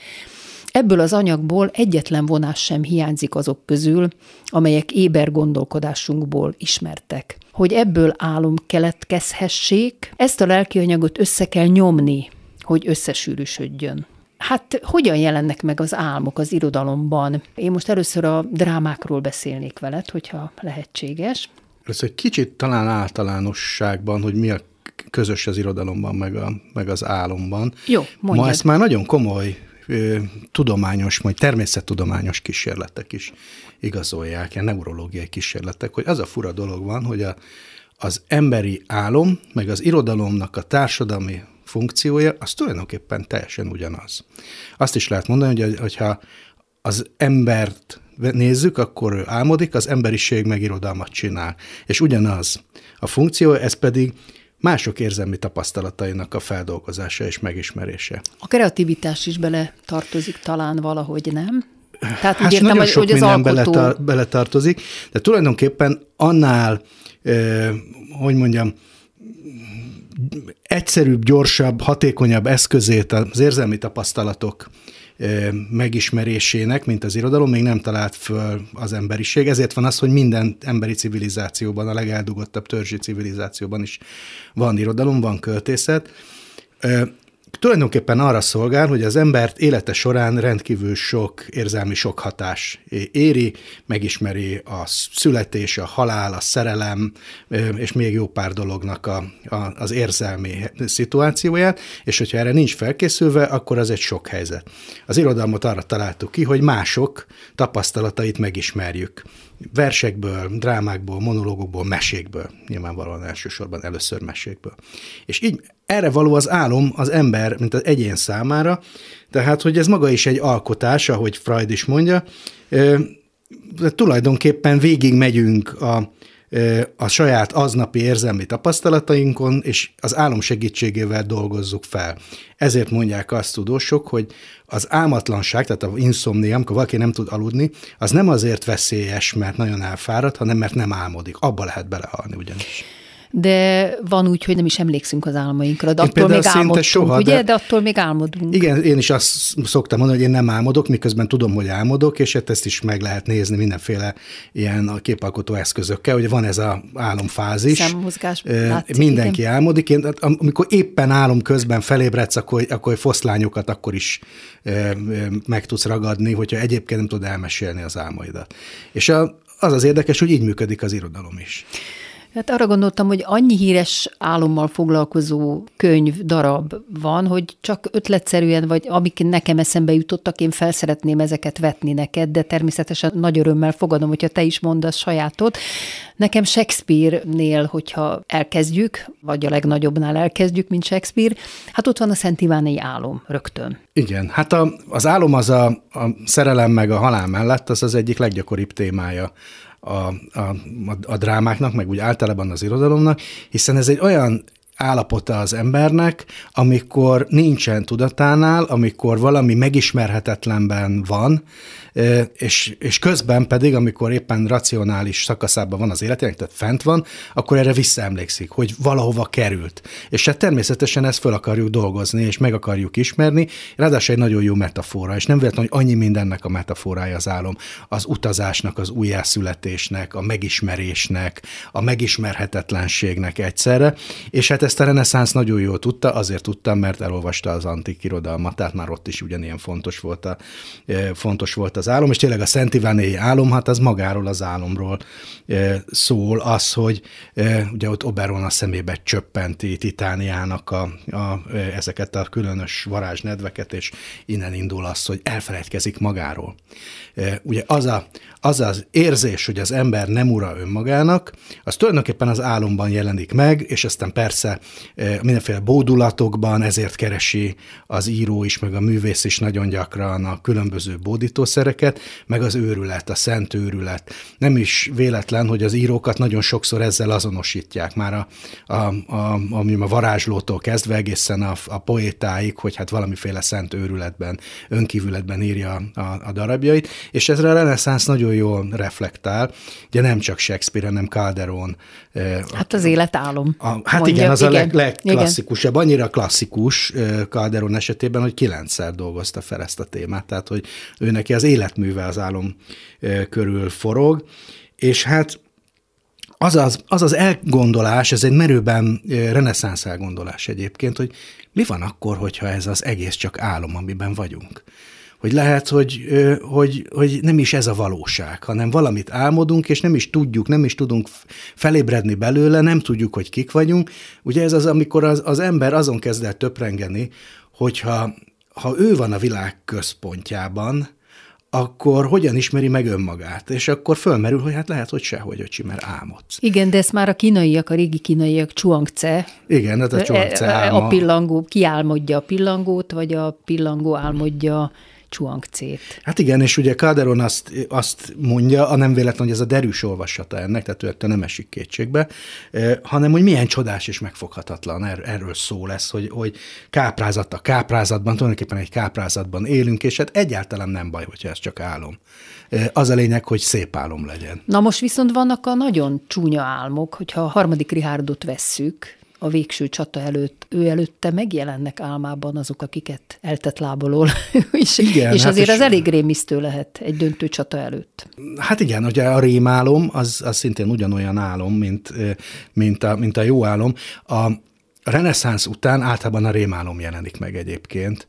Ebből az anyagból egyetlen vonás sem hiányzik azok közül, amelyek éber gondolkodásunkból ismertek. Hogy ebből álom keletkezhessék, ezt a lelki anyagot össze kell nyomni, hogy összesűrűsödjön. Hát hogyan jelennek meg az álmok az irodalomban? Én most először a drámákról beszélnék veled, hogyha lehetséges. Először egy kicsit talán általánosságban, hogy mi a közös az irodalomban, meg, a, meg az álomban. Jó, mondjad. Ma ezt már nagyon komoly tudományos, majd természettudományos kísérletek is igazolják, ilyen neurológiai kísérletek, hogy az a fura dolog van, hogy a, az emberi álom, meg az irodalomnak a társadalmi funkciója, az tulajdonképpen teljesen ugyanaz. Azt is lehet mondani, hogy hogyha az embert nézzük, akkor ő álmodik, az emberiség meg irodalmat csinál. És ugyanaz a funkció, ez pedig mások érzelmi tapasztalatainak a feldolgozása és megismerése. A kreativitás is bele tartozik talán valahogy, nem? Tehát hát értem, nagyon sok hogy az minden alkotó... beletar- beletartozik, de tulajdonképpen annál, eh, hogy mondjam, egyszerűbb, gyorsabb, hatékonyabb eszközét az érzelmi tapasztalatok megismerésének, mint az irodalom, még nem talált föl az emberiség. Ezért van az, hogy minden emberi civilizációban, a legeldugottabb törzsi civilizációban is van irodalom, van költészet tulajdonképpen arra szolgál, hogy az embert élete során rendkívül sok érzelmi sok hatás éri, megismeri a születés, a halál, a szerelem, és még jó pár dolognak a, a, az érzelmi szituációját, és hogyha erre nincs felkészülve, akkor az egy sok helyzet. Az irodalmat arra találtuk ki, hogy mások tapasztalatait megismerjük versekből, drámákból, monológokból, mesékből, nyilvánvalóan elsősorban először mesékből. És így erre való az álom az ember, mint az egyén számára, tehát, hogy ez maga is egy alkotás, ahogy Freud is mondja, de tulajdonképpen végig megyünk a, a saját aznapi érzelmi tapasztalatainkon, és az álom segítségével dolgozzuk fel. Ezért mondják azt tudósok, hogy az álmatlanság, tehát a inszomnia, amikor valaki nem tud aludni, az nem azért veszélyes, mert nagyon elfáradt, hanem mert nem álmodik. Abba lehet belehalni ugyanis de van úgy, hogy nem is emlékszünk az álmainkra, de én attól még álmodtunk, soha, ugye? De... de attól még álmodunk. Igen, én is azt szoktam mondani, hogy én nem álmodok, miközben tudom, hogy álmodok, és hát ezt is meg lehet nézni mindenféle ilyen a képalkotó eszközökkel, hogy van ez a álomfázis. Szemmozgás. Látszik, Mindenki igen. álmodik. Én, amikor éppen álom közben felébredsz, akkor, akkor foszlányokat akkor is meg tudsz ragadni, hogyha egyébként nem tud elmesélni az álmaidat. És a, az az érdekes, hogy így működik az irodalom is. Hát arra gondoltam, hogy annyi híres álommal foglalkozó könyv, darab van, hogy csak ötletszerűen, vagy amik nekem eszembe jutottak, én felszeretném ezeket vetni neked, de természetesen nagy örömmel fogadom, hogyha te is mondasz sajátot. Nekem Shakespeare-nél, hogyha elkezdjük, vagy a legnagyobbnál elkezdjük, mint Shakespeare, hát ott van a Szent Iványi álom rögtön. Igen, hát a, az álom az a, a szerelem meg a halál mellett, az az egyik leggyakoribb témája a, a, a drámáknak, meg úgy általában az irodalomnak, hiszen ez egy olyan állapota az embernek, amikor nincsen tudatánál, amikor valami megismerhetetlenben van, és, és közben pedig, amikor éppen racionális szakaszában van az életének, tehát fent van, akkor erre visszaemlékszik, hogy valahova került. És hát természetesen ezt föl akarjuk dolgozni, és meg akarjuk ismerni, ráadásul egy nagyon jó metafora, és nem véletlenül, hogy annyi mindennek a metaforája az álom, az utazásnak, az újjászületésnek, a megismerésnek, a megismerhetetlenségnek egyszerre, és hát ezt a reneszánsz nagyon jól tudta, azért tudtam, mert elolvasta az antik irodalmat, tehát már ott is ugyanilyen fontos volt, a, fontos volt az az álom, és tényleg a Szent Ivánéi álom, hát az magáról az álomról szól, az, hogy ugye ott Oberon a szemébe csöppenti Titániának a, a, ezeket a különös varázsnedveket, és innen indul az, hogy elfelejtkezik magáról. Ugye az, a, az az érzés, hogy az ember nem ura önmagának, az tulajdonképpen az álomban jelenik meg, és aztán persze mindenféle bódulatokban, ezért keresi az író is, meg a művész is nagyon gyakran a különböző bódítószereket, meg az őrület, a szent őrület. Nem is véletlen, hogy az írókat nagyon sokszor ezzel azonosítják, már a, a, a, ami a varázslótól kezdve egészen a, a poétáig, hogy hát valamiféle szent őrületben, önkívületben írja a, a darabjait, és ezre a reneszánsz nagyon jól reflektál, ugye nem csak Shakespeare, hanem Calderon. Hát az életálom. A, hát mondja, igen, az igen, a leg, legklasszikusabb, annyira klasszikus Calderon esetében, hogy kilencszer dolgozta fel ezt a témát, tehát hogy ő neki az életműve az álom körül forog, és hát az az, az az elgondolás, ez egy merőben reneszánsz elgondolás egyébként, hogy mi van akkor, hogyha ez az egész csak álom, amiben vagyunk hogy lehet, hogy, hogy, hogy nem is ez a valóság, hanem valamit álmodunk, és nem is tudjuk, nem is tudunk felébredni belőle, nem tudjuk, hogy kik vagyunk. Ugye ez az, amikor az, az ember azon kezd el töprengeni, hogyha ha ő van a világ központjában, akkor hogyan ismeri meg önmagát? És akkor fölmerül, hogy hát lehet, hogy sehogy, öcsi, mert álmodsz. Igen, de ezt már a kínaiak, a régi kínaiak Chuang-Tse. Igen, hát a Chuang-Tse e, e, álma. A pillangó, ki álmodja a pillangót, vagy a pillangó álmodja Chuang-Tse-t. Hát igen, és ugye Calderon azt, azt mondja, a nem véletlen, hogy ez a derűs olvasata ennek, tehát ő nem esik kétségbe, eh, hanem hogy milyen csodás és megfoghatatlan, er, erről szó lesz, hogy, hogy káprázat a káprázatban, tulajdonképpen egy káprázatban élünk, és hát egyáltalán nem baj, hogyha ez csak álom. Eh, az a lényeg, hogy szép álom legyen. Na most viszont vannak a nagyon csúnya álmok, hogyha a harmadik Rihárdot vesszük, a végső csata előtt, ő előtte megjelennek álmában azok, akiket eltett lábolól. és igen, és hát azért és az elég rémisztő lehet egy döntő csata előtt. Hát igen, ugye a rémálom az, az szintén ugyanolyan álom, mint, mint, a, mint a jó álom. A reneszánsz után általában a rémálom jelenik meg egyébként.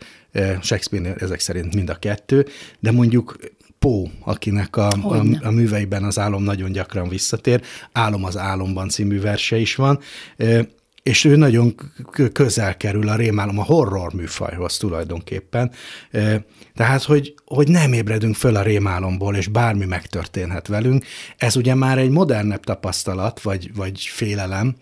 Shakespeare ezek szerint mind a kettő, de mondjuk Pó, akinek a, a, a műveiben az álom nagyon gyakran visszatér. Álom az álomban című verse is van és ő nagyon közel kerül a rémálom, a horror műfajhoz tulajdonképpen. Tehát, hogy, hogy nem ébredünk föl a rémálomból, és bármi megtörténhet velünk. Ez ugye már egy modernebb tapasztalat, vagy, vagy félelem,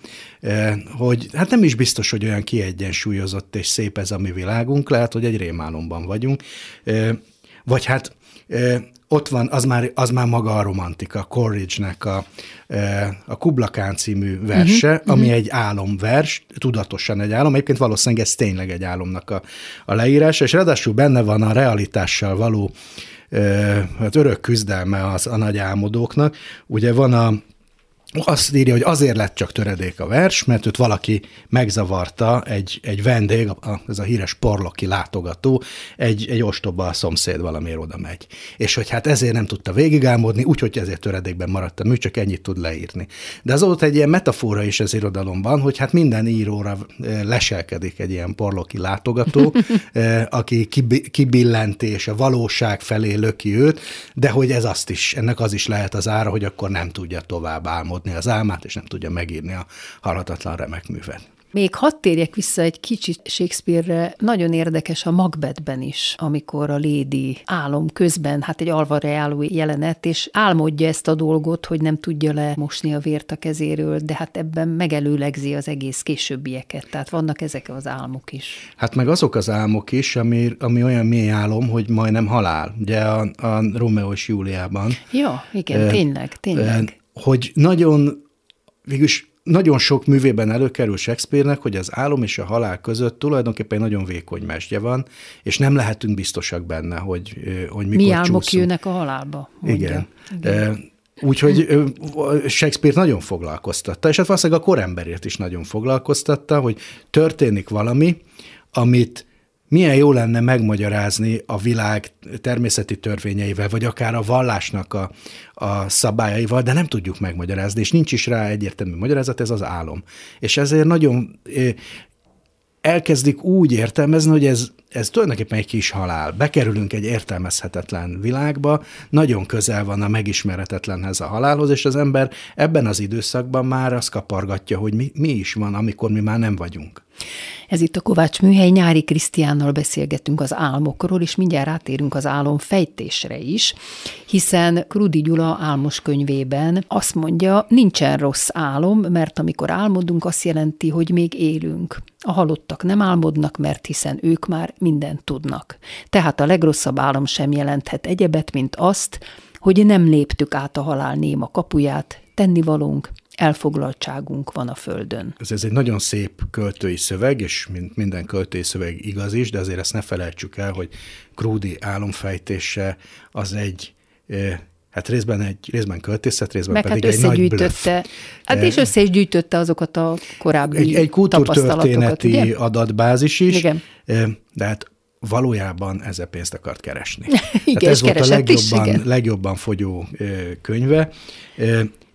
hogy hát nem is biztos, hogy olyan kiegyensúlyozott és szép ez a mi világunk, lehet, hogy egy rémálomban vagyunk. Vagy hát ott van, az már, az már maga a romantika, Coleridge-nek a, a Kublakán című verse, uh-huh, ami uh-huh. egy álomvers, tudatosan egy álom, egyébként valószínűleg ez tényleg egy álomnak a, a leírása, és ráadásul benne van a realitással való hát örök küzdelme az a nagy álmodóknak. Ugye van a azt írja, hogy azért lett csak töredék a vers, mert őt valaki megzavarta, egy, egy vendég, ez a híres porloki látogató, egy, egy ostoba a szomszéd valamiért oda megy. És hogy hát ezért nem tudta végigálmodni, úgyhogy ezért töredékben maradt a mű, csak ennyit tud leírni. De az ott egy ilyen metafora is az irodalomban, hogy hát minden íróra eh, leselkedik egy ilyen porloki látogató, eh, aki kibillenti és a valóság felé löki őt, de hogy ez azt is, ennek az is lehet az ára, hogy akkor nem tudja tovább álmodni alkotni az álmát, és nem tudja megírni a halhatatlan remek művet. Még hadd térjek vissza egy kicsit Shakespeare-re, nagyon érdekes a Macbethben is, amikor a Lady álom közben, hát egy alva reáló jelenet, és álmodja ezt a dolgot, hogy nem tudja le mosni a vért a kezéről, de hát ebben megelőlegzi az egész későbbieket, tehát vannak ezek az álmok is. Hát meg azok az álmok is, ami, ami olyan mély álom, hogy majdnem halál, ugye a, a Romeo és Júliában. Ja, igen, e, tényleg, tényleg hogy nagyon, végülis nagyon sok művében előkerül Shakespeare-nek, hogy az álom és a halál között tulajdonképpen nagyon vékony mesdje van, és nem lehetünk biztosak benne, hogy, hogy mikor Mi álmok csúszunk. jönnek a halálba, mondja. Igen. Igen. Úgyhogy Shakespeare nagyon foglalkoztatta, és hát valószínűleg a koremberért is nagyon foglalkoztatta, hogy történik valami, amit milyen jó lenne megmagyarázni a világ természeti törvényeivel, vagy akár a vallásnak a, a szabályaival, de nem tudjuk megmagyarázni, és nincs is rá egyértelmű magyarázat, ez az álom. És ezért nagyon elkezdik úgy értelmezni, hogy ez, ez tulajdonképpen egy kis halál. Bekerülünk egy értelmezhetetlen világba, nagyon közel van a megismeretetlenhez a halálhoz, és az ember ebben az időszakban már azt kapargatja, hogy mi, mi is van, amikor mi már nem vagyunk. Ez itt a Kovács Műhely, Nyári Krisztiánnal beszélgetünk az álmokról, és mindjárt rátérünk az álom fejtésre is, hiszen Krudi Gyula álmos könyvében azt mondja, nincsen rossz álom, mert amikor álmodunk, azt jelenti, hogy még élünk. A halottak nem álmodnak, mert hiszen ők már mindent tudnak. Tehát a legrosszabb álom sem jelenthet egyebet, mint azt, hogy nem léptük át a halál néma kapuját, tennivalónk elfoglaltságunk van a Földön. Ez, ez egy nagyon szép költői szöveg, és mint minden költői szöveg igaz is, de azért ezt ne felejtsük el, hogy Krúdi álomfejtése az egy hát részben egy részben költészet, részben Meg pedig hát egy nagy összegyűjtötte, hát és össze is gyűjtötte azokat a korábbi egy, egy kultúrtörténeti ugye? adatbázis is, Igen. de hát valójában ezzel pénzt akart keresni. Igen, Tehát ez volt a keresett is, legjobban, igen. legjobban fogyó könyve.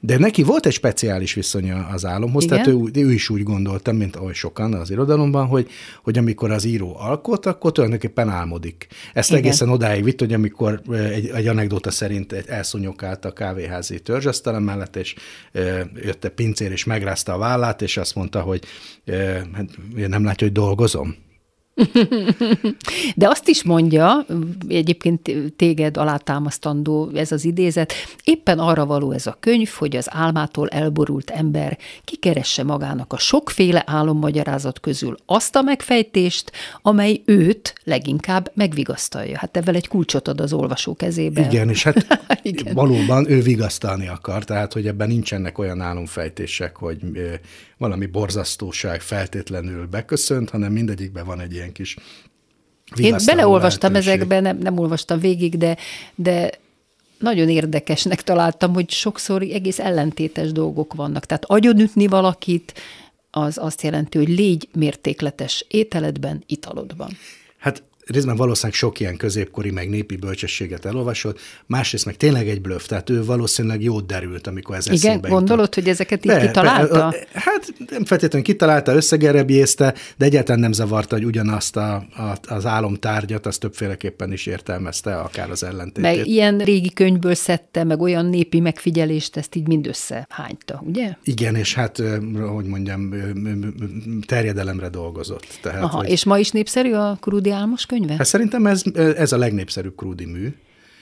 De neki volt egy speciális viszonya az álomhoz, Igen? tehát ő, ő is úgy gondolta, mint ahogy sokan az irodalomban, hogy, hogy amikor az író alkot, akkor tulajdonképpen álmodik. Ezt Igen. egészen odáig vitt, hogy amikor egy, egy anekdota szerint elszonyokált a kávéházi törzsasztalem mellett, és e, jött a pincér, és megrázta a vállát, és azt mondta, hogy e, nem látja, hogy dolgozom. De azt is mondja, egyébként téged alátámasztandó ez az idézet, éppen arra való ez a könyv, hogy az álmától elborult ember kikeresse magának a sokféle álommagyarázat közül azt a megfejtést, amely őt leginkább megvigasztalja. Hát ebben egy kulcsot ad az olvasó kezébe. Igen, és hát Igen. valóban ő vigasztalni akar, tehát hogy ebben nincsenek olyan álomfejtések, hogy valami borzasztóság feltétlenül beköszönt, hanem mindegyikben van egy ilyen kis Én beleolvastam lehetőség. ezekbe, nem, nem olvastam végig, de, de nagyon érdekesnek találtam, hogy sokszor egész ellentétes dolgok vannak. Tehát agyonütni valakit, az azt jelenti, hogy légy mértékletes ételedben, italodban. Hát részben valószínűleg sok ilyen középkori, meg népi bölcsességet elolvasott, másrészt meg tényleg egy blöff, tehát ő valószínűleg jót derült, amikor ez Igen, eszébe jutott. gondolod, hogy ezeket így Be- kitalálta? be- hát nem feltétlenül kitalálta, összegerebjézte, de egyáltalán nem zavarta, hogy ugyanazt a, a, az álomtárgyat, az többféleképpen is értelmezte, akár az ellentétét. Meg ilyen régi könyvből szedte, meg olyan népi megfigyelést, ezt így mind összehányta, ugye? Igen, és hát, hogy mondjam, terjedelemre dolgozott. Tehát, Aha, hogy, és ma is népszerű a Krudi Álmos könyve? hát szerintem ez, ez a legnépszerűbb Krúdi mű.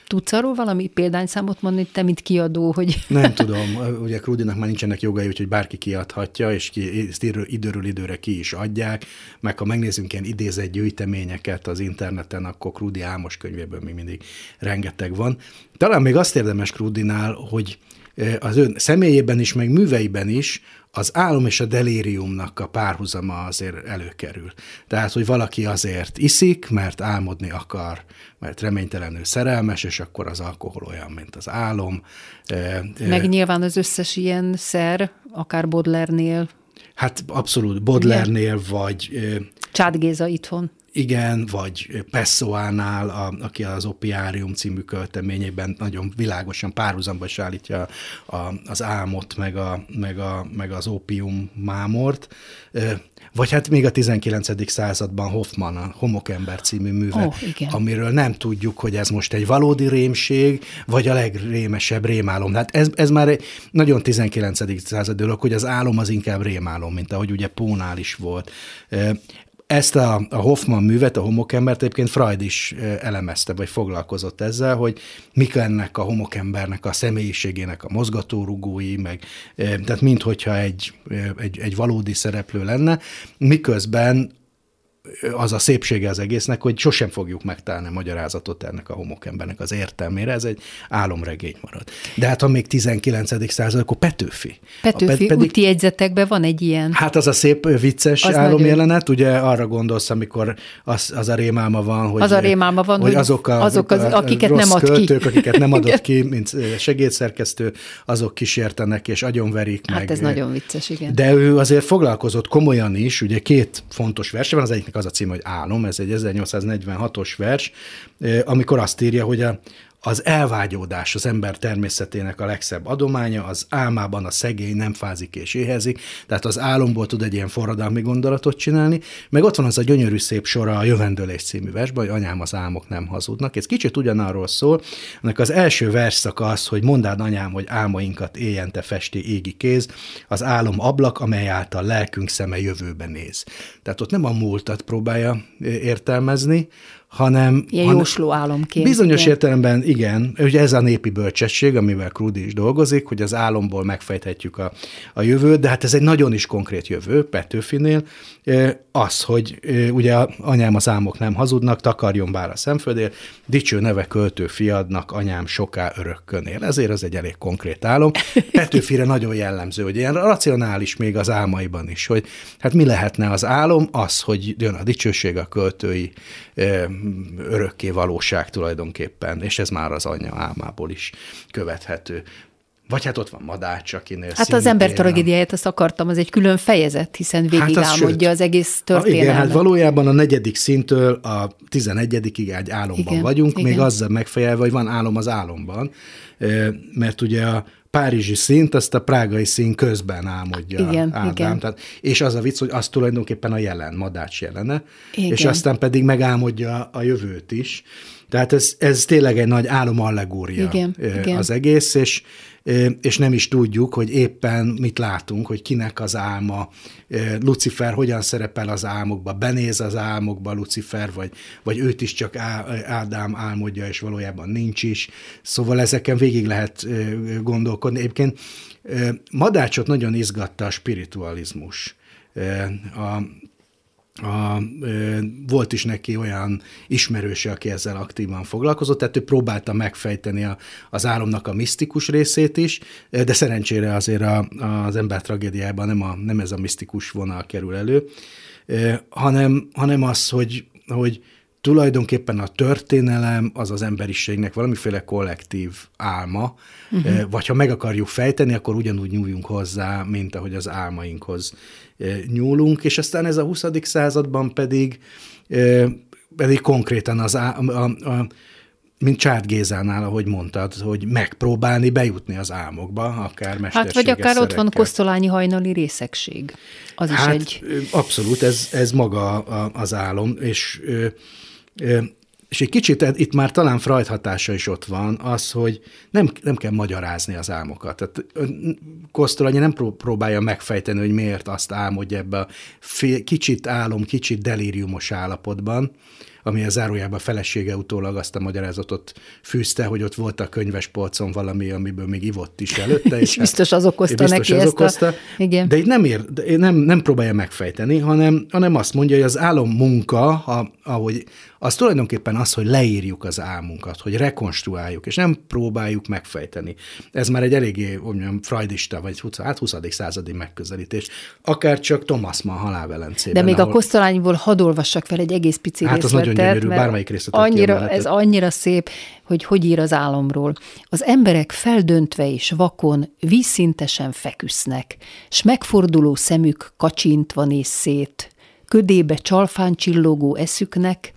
Tudsz arról valami példányszámot mondani, te, mint kiadó, hogy... Nem tudom, ugye Krudinak már nincsenek jogai, úgyhogy bárki kiadhatja, és ki, ezt időről, időre ki is adják, meg ha megnézzünk ilyen idézett gyűjteményeket az interneten, akkor Krudi álmos könyvéből még mindig rengeteg van. Talán még azt érdemes Krudinál, hogy az ön személyében is, meg műveiben is az álom és a delíriumnak a párhuzama azért előkerül. Tehát, hogy valaki azért iszik, mert álmodni akar, mert reménytelenül szerelmes, és akkor az alkohol olyan, mint az álom. Meg nyilván az összes ilyen szer, akár Bodlernél, Hát abszolút Bodlernél, vagy Csád Géza itthon. Igen, vagy Pessoánál, a, aki az Opiárium című költeményében nagyon világosan párhuzamba is állítja a, az álmot, meg, a, meg, a, meg az ópium mámort. Vagy hát még a 19. században Hoffman, a Homokember című műve, igen. amiről nem tudjuk, hogy ez most egy valódi rémség, vagy a legrémesebb rémálom. Hát ez, ez már egy nagyon 19. század dolog, hogy az álom az inkább rémálom, mint ahogy ugye Pónál is volt. Ezt a, a Hoffman művet, a homokembert egyébként Freud is elemezte, vagy foglalkozott ezzel, hogy mik ennek a homokembernek a személyiségének a mozgatórugói, meg tehát minthogyha egy, egy, egy valódi szereplő lenne, miközben az a szépsége az egésznek, hogy sosem fogjuk megtalálni a magyarázatot ennek a homokembernek az értelmére, ez egy álomregény marad. De hát ha még 19. század, akkor Petőfi. Petőfi, A pe- úti jegyzetekben van egy ilyen. Hát az a szép vicces Az álomjelenet, ugye arra gondolsz, amikor az, az a rémálma van, hogy, Az a rémálma van, hogy hogy azok, a, azok az- akiket nem ad ki. költők, akiket nem adott ki, mint segédszerkesztő, azok kísértenek és agyonverik Hát meg. ez ö, nagyon vicces, igen. De ő azért foglalkozott komolyan is, ugye két fontos verse van, az egyiknek az a címe, hogy Álom, ez egy 1846-os vers, eh, amikor azt írja, hogy a, az elvágyódás az ember természetének a legszebb adománya, az álmában a szegény nem fázik és éhezik, tehát az álomból tud egy ilyen forradalmi gondolatot csinálni, meg ott van az a gyönyörű szép sora a Jövendőlés című versben, hogy anyám az álmok nem hazudnak. Ez kicsit ugyanarról szól, annak az első verszak az, hogy mondád anyám, hogy álmainkat éjjente festi égi kéz, az álom ablak, amely által lelkünk szeme jövőbe néz. Tehát ott nem a múltat próbálja értelmezni, hanem... Ilyen hanem jósló álomként. Bizonyos igen. értelemben igen, ugye ez a népi bölcsesség, amivel Krudi is dolgozik, hogy az álomból megfejthetjük a, a jövőt, de hát ez egy nagyon is konkrét jövő, Petőfinél, az, hogy ugye anyám az álmok nem hazudnak, takarjon bár a szemföldél, dicső neve költő fiadnak, anyám soká örökkön él. Ezért az egy elég konkrét álom. Petőfire nagyon jellemző, hogy ilyen racionális még az álmaiban is, hogy hát mi lehetne az álom? Az, hogy jön a dicsőség a költői örökké valóság tulajdonképpen, és ez már az anyja álmából is követhető. Vagy hát ott van Madács, akinél Hát az ember tragédiáját azt akartam, az egy külön fejezet, hiszen végig hát az, az egész történelmet. Igen, hát valójában a negyedik szintől a tizenegyedikig egy álomban igen, vagyunk, igen. még azzal megfejelve, hogy van álom az álomban, mert ugye a párizsi szint, azt a prágai szín közben álmodja igen, Ádám. Igen. Tehát, és az a vicc, hogy az tulajdonképpen a jelen, Madács jelene, igen. és aztán pedig megálmodja a jövőt is. Tehát ez, ez tényleg egy nagy álomallegória igen, az igen. egész, és és nem is tudjuk, hogy éppen mit látunk, hogy kinek az álma, Lucifer hogyan szerepel az álmokba, benéz az álmokba Lucifer, vagy, vagy őt is csak Ádám álmodja, és valójában nincs is. Szóval ezeken végig lehet gondolkodni. Egyébként Madácsot nagyon izgatta a spiritualizmus. A, a, volt is neki olyan ismerőse, aki ezzel aktívan foglalkozott, tehát ő próbálta megfejteni a, az álomnak a misztikus részét is, de szerencsére azért a, az ember tragédiában nem, a, nem ez a misztikus vonal kerül elő, hanem, hanem az, hogy, hogy tulajdonképpen a történelem az az emberiségnek valamiféle kollektív álma, uh-huh. vagy ha meg akarjuk fejteni, akkor ugyanúgy nyúljunk hozzá, mint ahogy az álmainkhoz nyúlunk, és aztán ez a 20. században pedig, pedig konkrétan az á, a, a, mint Csárt Gézánál, ahogy mondtad, hogy megpróbálni bejutni az álmokba, akár mesterséges Hát vagy akár szerekkel. ott van Kosztolányi hajnali részegség. Az hát, is egy... Abszolút, ez, ez maga az álom, és és egy kicsit itt már talán Freud hatása is ott van, az, hogy nem, nem kell magyarázni az álmokat. Tehát Kosztolanyi nem próbálja megfejteni, hogy miért azt álmodja ebbe a fél, kicsit álom, kicsit delíriumos állapotban, ami a zárójában a felesége utólag azt a magyarázatot fűzte, hogy ott volt a könyves polcon valami, amiből még ivott is előtte. És, és biztos az okozta biztos neki az ezt okozta, a... Igen. De itt nem, ér, nem, nem próbálja megfejteni, hanem, hanem azt mondja, hogy az álom munka, ha, ahogy az tulajdonképpen az, hogy leírjuk az álmunkat, hogy rekonstruáljuk, és nem próbáljuk megfejteni. Ez már egy eléggé, mondjam, freudista, vagy 20, hát 20. századi megközelítés. Akár csak Thomas Mann halálvelencében. De még ahol... a kosztolányból hadd olvassak fel egy egész pici hát részletet. Hát az nagyon gyönyörű, bármelyik részletet annyira, Ez annyira szép, hogy hogy ír az álomról. Az emberek feldöntve és vakon vízszintesen feküsznek, s megforduló szemük kacsintva néz szét, ködébe csalfán csillogó eszüknek,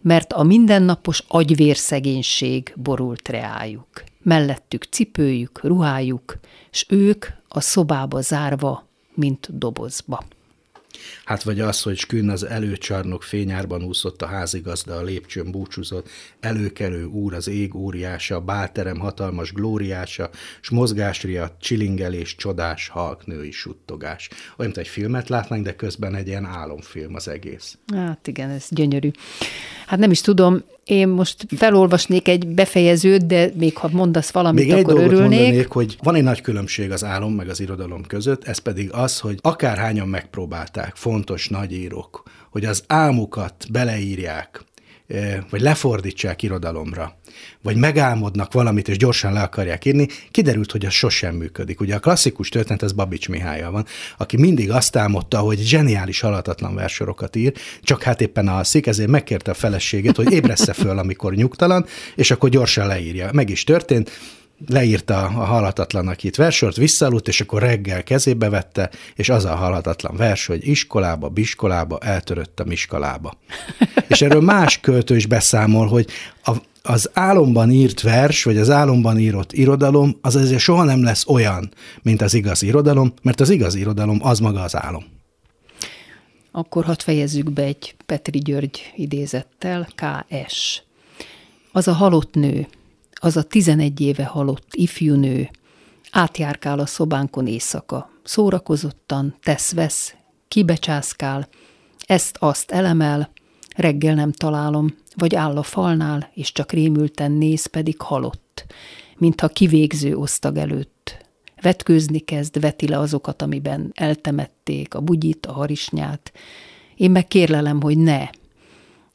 mert a mindennapos agyvérszegénység borult reájuk. Mellettük cipőjük, ruhájuk, s ők a szobába zárva, mint dobozba. Hát vagy az, hogy Skün az előcsarnok fényárban úszott a házigazda, a lépcsőn búcsúzott, előkelő úr az ég óriása, bálterem hatalmas glóriása, s mozgásriadt, csilingelés, csodás, halknői suttogás. Olyan, mint egy filmet látnánk, de közben egy ilyen álomfilm az egész. Hát igen, ez gyönyörű. Hát nem is tudom, én most felolvasnék egy befejezőt, de még ha mondasz valamit, még akkor egy örülnék. Mondanék, hogy van egy nagy különbség az álom meg az irodalom között, ez pedig az, hogy akárhányan megpróbálták, fontos nagyírók, hogy az álmukat beleírják, vagy lefordítsák irodalomra, vagy megálmodnak valamit, és gyorsan le akarják írni, kiderült, hogy az sosem működik. Ugye a klasszikus történet, ez Babics Mihály van, aki mindig azt álmodta, hogy zseniális, halatatlan versorokat ír, csak hát éppen alszik, ezért megkérte a feleségét, hogy ébressze föl, amikor nyugtalan, és akkor gyorsan leírja. Meg is történt, leírta a halatatlannak itt versort, visszaaludt, és akkor reggel kezébe vette, és az a halatatlan vers, hogy iskolába, biskolába, eltörött a miskalába. és erről más költő is beszámol, hogy a, az álomban írt vers, vagy az álomban írott irodalom, az azért soha nem lesz olyan, mint az igazi irodalom, mert az igazi irodalom az maga az álom. Akkor hadd fejezzük be egy Petri György idézettel, KS. Az a halott nő, az a 11 éve halott ifjú nő, átjárkál a szobánkon éjszaka, szórakozottan, tesz-vesz, kibecsászkál, ezt-azt elemel, reggel nem találom, vagy áll a falnál, és csak rémülten néz, pedig halott, mintha kivégző osztag előtt. Vetkőzni kezd, veti le azokat, amiben eltemették, a bugyit, a harisnyát. Én meg kérlelem, hogy ne.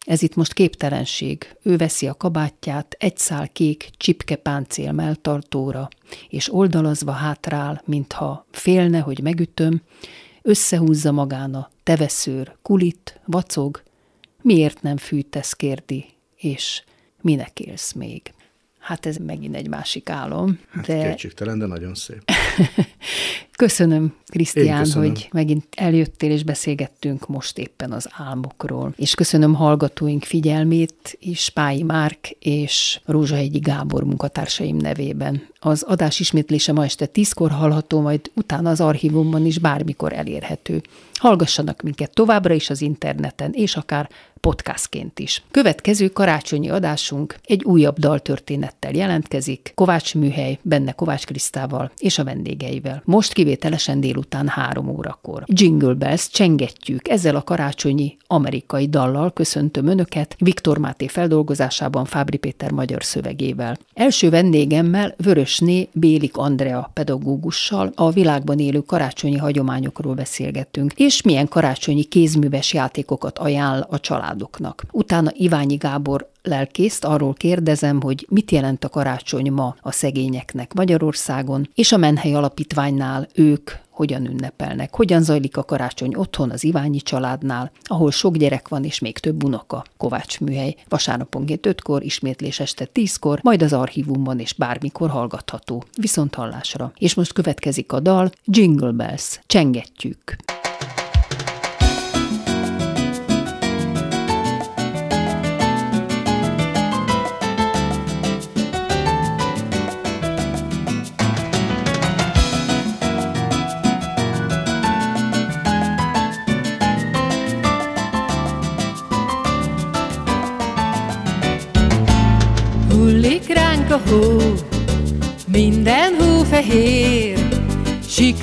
Ez itt most képtelenség. Ő veszi a kabátját, egy szál kék csipke páncél melltartóra, és oldalazva hátrál, mintha félne, hogy megütöm, összehúzza magán a teveszőr, kulit, vacog, miért nem fűtesz, kérdi, és minek élsz még? Hát ez megint egy másik álom. Hát de... kétségtelen, de nagyon szép. köszönöm, Krisztián, hogy megint eljöttél és beszélgettünk most éppen az álmokról. És köszönöm hallgatóink figyelmét is, Pályi Márk és Rózsahegyi Gábor munkatársaim nevében. Az adás ismétlése ma este tízkor hallható, majd utána az archívumban is bármikor elérhető. Hallgassanak minket továbbra is az interneten, és akár podcastként is. Következő karácsonyi adásunk egy újabb daltörténettel jelentkezik, Kovács Műhely, benne Kovács Krisztával és a vendégeivel. Most kivételesen délután három órakor. Jingle Bells csengetjük, ezzel a karácsonyi amerikai dallal köszöntöm Önöket, Viktor Máté feldolgozásában Fábri Péter magyar szövegével. Első vendégemmel Vörösné Bélik Andrea pedagógussal a világban élő karácsonyi hagyományokról beszélgettünk, és milyen karácsonyi kézműves játékokat ajánl a családoknak. Utána Iványi Gábor lelkészt arról kérdezem, hogy mit jelent a karácsony ma a szegényeknek Magyarországon, és a Menhely Alapítványnál ők hogyan ünnepelnek, hogyan zajlik a karácsony otthon az Iványi családnál, ahol sok gyerek van és még több unoka, Kovács műhely, vasárnaponként 5-kor, ismétlés este 10-kor, majd az archívumban és bármikor hallgatható. Viszont hallásra. És most következik a dal Jingle Bells, csengetjük.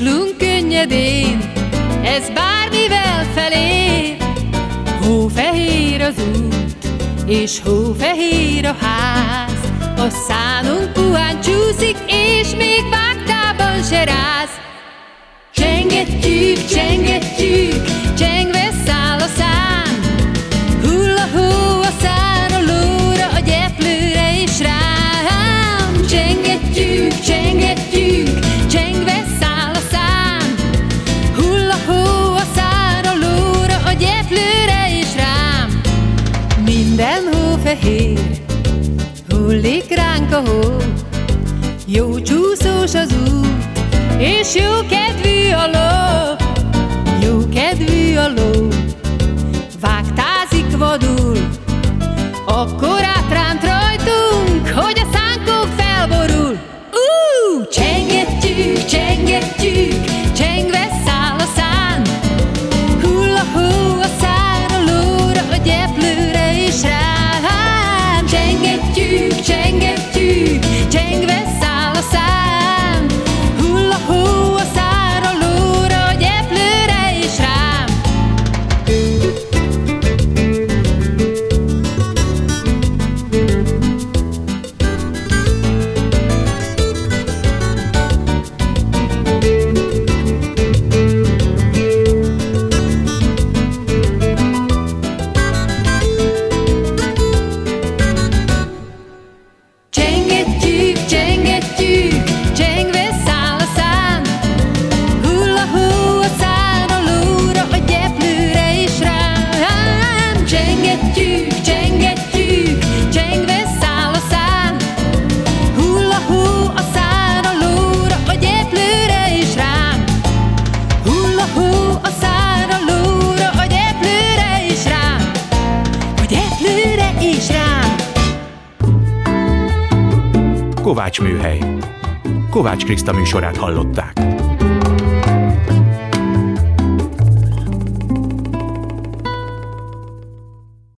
Siklunk könnyedén, ez bármivel felér. Hófehér az út, és hófehér a ház, a szánunk puhán csúszik, és még vágtában se ráz. Csengetjük, csengetjük, hó Jó csúszós az út, és jó kedvű a ló. Jó kedvű a ló, vágtázik műsorát hallották.